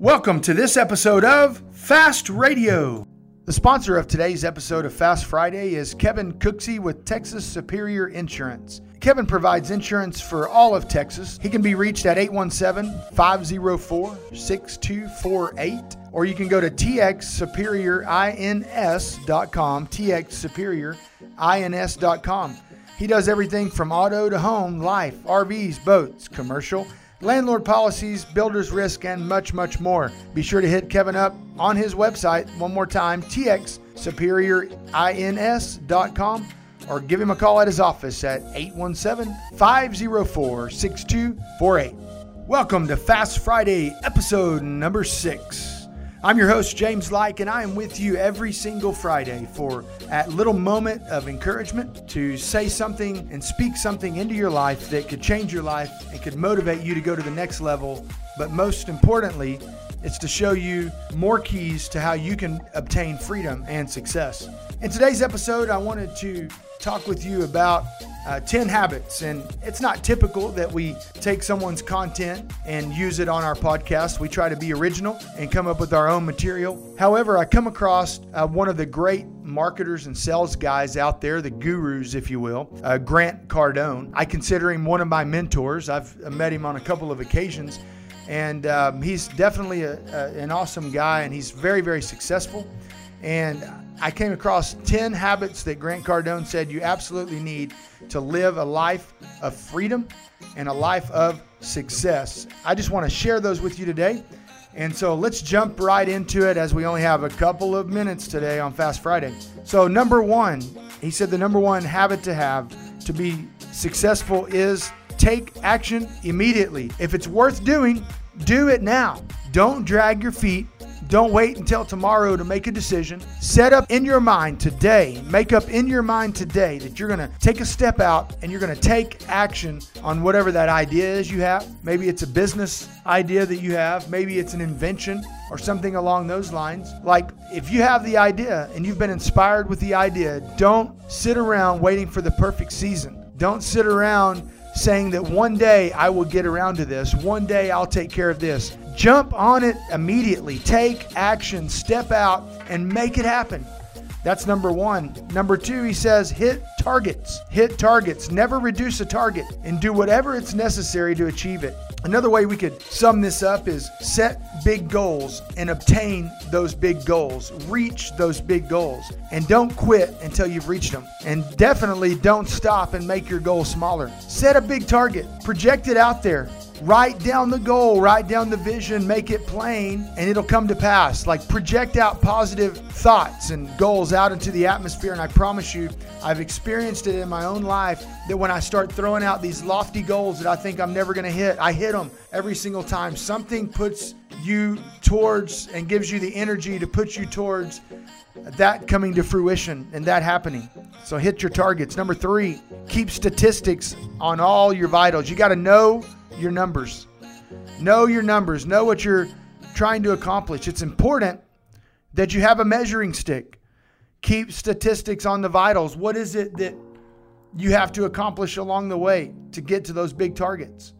Welcome to this episode of Fast Radio. The sponsor of today's episode of Fast Friday is Kevin Cooksey with Texas Superior Insurance. Kevin provides insurance for all of Texas. He can be reached at 817 504 6248, or you can go to txsuperiorins.com, txsuperiorins.com. He does everything from auto to home, life, RVs, boats, commercial landlord policies, builder's risk, and much, much more. Be sure to hit Kevin up on his website one more time, txsuperiorins.com, or give him a call at his office at 817 504 6248. Welcome to Fast Friday, episode number six. I'm your host, James Light, and I am with you every single Friday for a little moment of encouragement to say something and speak something into your life that could change your life and could motivate you to go to the next level. But most importantly, it's to show you more keys to how you can obtain freedom and success. In today's episode, I wanted to talk with you about uh, 10 habits. And it's not typical that we take someone's content and use it on our podcast. We try to be original and come up with our own material. However, I come across uh, one of the great marketers and sales guys out there, the gurus, if you will, uh, Grant Cardone. I consider him one of my mentors. I've met him on a couple of occasions. And um, he's definitely a, a, an awesome guy, and he's very, very successful. And I came across 10 habits that Grant Cardone said you absolutely need to live a life of freedom and a life of success. I just want to share those with you today. And so let's jump right into it as we only have a couple of minutes today on Fast Friday. So, number one, he said the number one habit to have to be successful is take action immediately. If it's worth doing, do it now. Don't drag your feet don't wait until tomorrow to make a decision. Set up in your mind today, make up in your mind today that you're going to take a step out and you're going to take action on whatever that idea is you have. Maybe it's a business idea that you have, maybe it's an invention or something along those lines. Like if you have the idea and you've been inspired with the idea, don't sit around waiting for the perfect season. Don't sit around saying that one day I will get around to this, one day I'll take care of this. Jump on it immediately. Take action, step out, and make it happen. That's number one. Number two, he says, hit targets. Hit targets. Never reduce a target and do whatever it's necessary to achieve it. Another way we could sum this up is set big goals and obtain those big goals. Reach those big goals and don't quit until you've reached them. And definitely don't stop and make your goal smaller. Set a big target, project it out there. Write down the goal, write down the vision, make it plain, and it'll come to pass. Like project out positive thoughts and goals out into the atmosphere. And I promise you, I've experienced it in my own life that when I start throwing out these lofty goals that I think I'm never going to hit, I hit them every single time. Something puts you towards and gives you the energy to put you towards that coming to fruition and that happening. So hit your targets. Number three, keep statistics on all your vitals. You got to know your numbers. Know your numbers. Know what you're trying to accomplish. It's important that you have a measuring stick. Keep statistics on the vitals. What is it that you have to accomplish along the way to get to those big targets?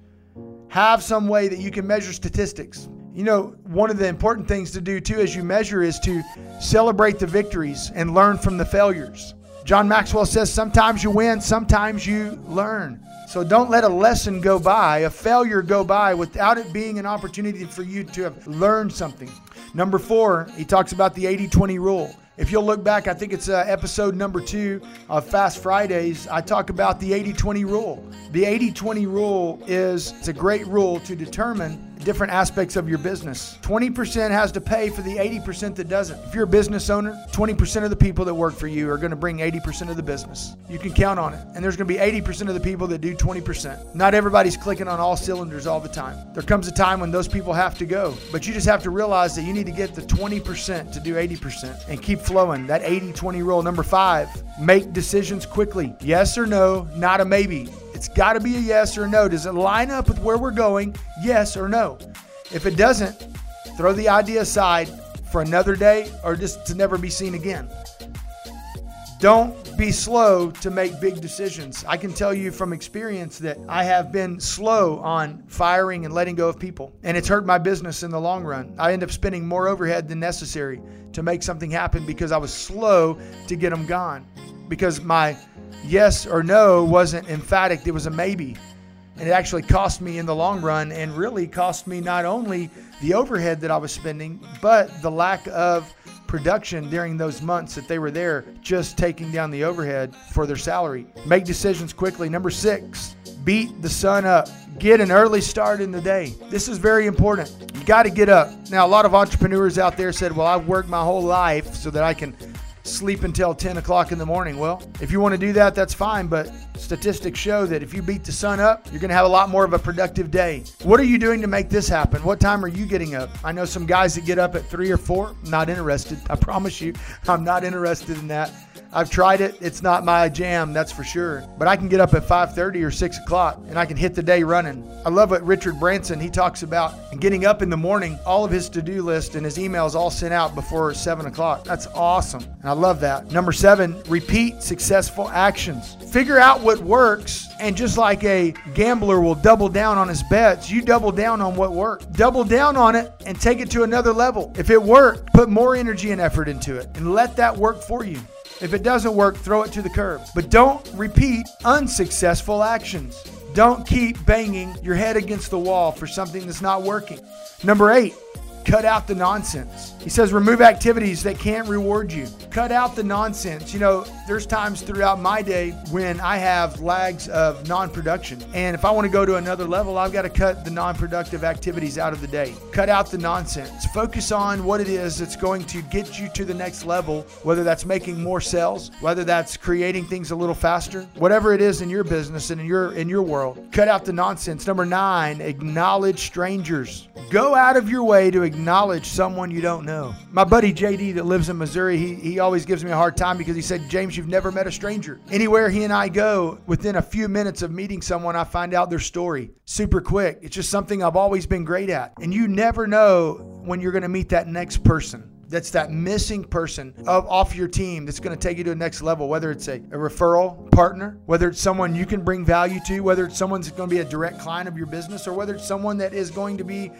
Have some way that you can measure statistics. You know, one of the important things to do too as you measure is to celebrate the victories and learn from the failures. John Maxwell says sometimes you win, sometimes you learn. So don't let a lesson go by, a failure go by without it being an opportunity for you to have learned something. Number four, he talks about the 80 20 rule. If you'll look back, I think it's uh, episode number two of Fast Fridays. I talk about the 80 20 rule. The 80 20 rule is it's a great rule to determine different aspects of your business. 20% has to pay for the 80% that doesn't. If you're a business owner, 20% of the people that work for you are going to bring 80% of the business. You can count on it. And there's going to be 80% of the people that do 20%. Not everybody's clicking on all cylinders all the time. There comes a time when those people have to go, but you just have to realize that you need to get the 20% to do 80% and keep flowing. That 80 20 rule. Number five, make decisions quickly. Yes or no, not a maybe. It's got to be a yes or a no. Does it line up with where we're going? Yes or no. If it doesn't, throw the idea aside for another day or just to never be seen again. Don't be slow to make big decisions. I can tell you from experience that I have been slow on firing and letting go of people, and it's hurt my business in the long run. I end up spending more overhead than necessary to make something happen because I was slow to get them gone. Because my yes or no wasn't emphatic, it was a maybe. And it actually cost me in the long run and really cost me not only the overhead that I was spending, but the lack of production during those months that they were there, just taking down the overhead for their salary. Make decisions quickly. Number six, beat the sun up. Get an early start in the day. This is very important. You got to get up. Now, a lot of entrepreneurs out there said, Well, I've worked my whole life so that I can sleep until 10 o'clock in the morning. Well, if you want to do that, that's fine. But statistics show that if you beat the sun up, you're going to have a lot more of a productive day. What are you doing to make this happen? What time are you getting up? I know some guys that get up at three or four. Not interested. I promise you, I'm not interested in that. I've tried it. It's not my jam, that's for sure. But I can get up at 5:30 or 6 o'clock and I can hit the day running. I love what Richard Branson he talks about getting up in the morning. All of his to-do list and his emails all sent out before 7 o'clock. That's awesome, and I love that. Number seven, repeat successful actions. Figure out what works, and just like a gambler will double down on his bets, you double down on what worked. Double down on it and take it to another level. If it worked, put more energy and effort into it, and let that work for you. If it doesn't work, throw it to the curb. But don't repeat unsuccessful actions. Don't keep banging your head against the wall for something that's not working. Number eight, cut out the nonsense. He says, remove activities that can't reward you. Cut out the nonsense. You know, there's times throughout my day when I have lags of non production. And if I want to go to another level, I've got to cut the non productive activities out of the day. Cut out the nonsense. Focus on what it is that's going to get you to the next level, whether that's making more sales, whether that's creating things a little faster, whatever it is in your business and in your in your world. Cut out the nonsense. Number 9, acknowledge strangers. Go out of your way to acknowledge someone you don't know. My buddy JD that lives in Missouri, he, he always gives me a hard time because he said, James, you've never met a stranger. Anywhere he and I go, within a few minutes of meeting someone, I find out their story super quick. It's just something I've always been great at. And you never know when you're going to meet that next person that's that missing person of off your team that's going to take you to the next level whether it's a, a, referral partner whether it's someone you can bring value to whether it's someone that's going to be a direct client of your business or whether it's someone that is going to be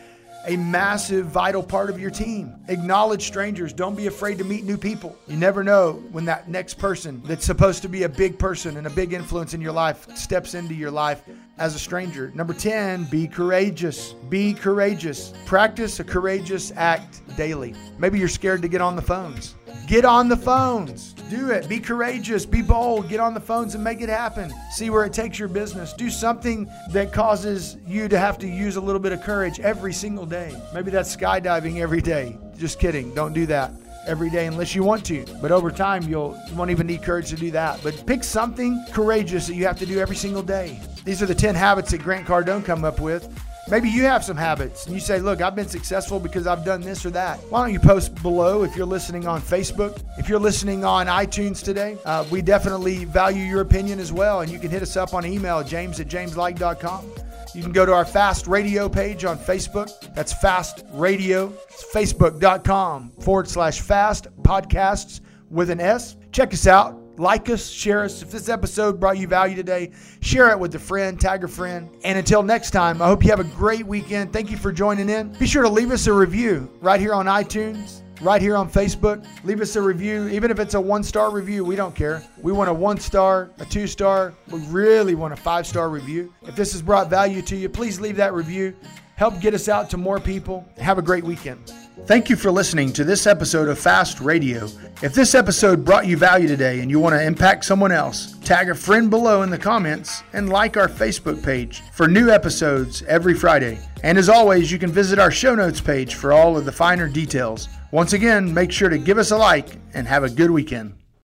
a massive, vital part of your team. Acknowledge strangers. Don't be afraid to meet new people. You never know when that next person that's supposed to be a big person and a big influence in your life steps into your life as a stranger. Number 10, be courageous. Be courageous. Practice a courageous act daily. Maybe you're scared to get on the phones. Get on the phones. Do it. Be courageous. Be bold. Get on the phones and make it happen. See where it takes your business. Do something that causes you to have to use a little bit of courage every single day. Maybe that's skydiving every day. Just kidding. Don't do that every day unless you want to. But over time, you'll you won't even need courage to do that. But pick something courageous that you have to do every single day. These are the 10 habits that Grant Cardone come up with. Maybe you have some habits and you say, Look, I've been successful because I've done this or that. Why don't you post below if you're listening on Facebook? If you're listening on iTunes today, uh, we definitely value your opinion as well. And you can hit us up on email, james at jameslight.com. You can go to our Fast Radio page on Facebook. That's Fast Radio. It's facebook.com forward slash fast podcasts with an S. Check us out. Like us, share us. If this episode brought you value today, share it with a friend, tag a friend. And until next time, I hope you have a great weekend. Thank you for joining in. Be sure to leave us a review right here on iTunes, right here on Facebook. Leave us a review, even if it's a one star review, we don't care. We want a one star, a two star. We really want a five star review. If this has brought value to you, please leave that review. Help get us out to more people. Have a great weekend. Thank you for listening to this episode of Fast Radio. If this episode brought you value today and you want to impact someone else, tag a friend below in the comments and like our Facebook page for new episodes every Friday. And as always, you can visit our show notes page for all of the finer details. Once again, make sure to give us a like and have a good weekend.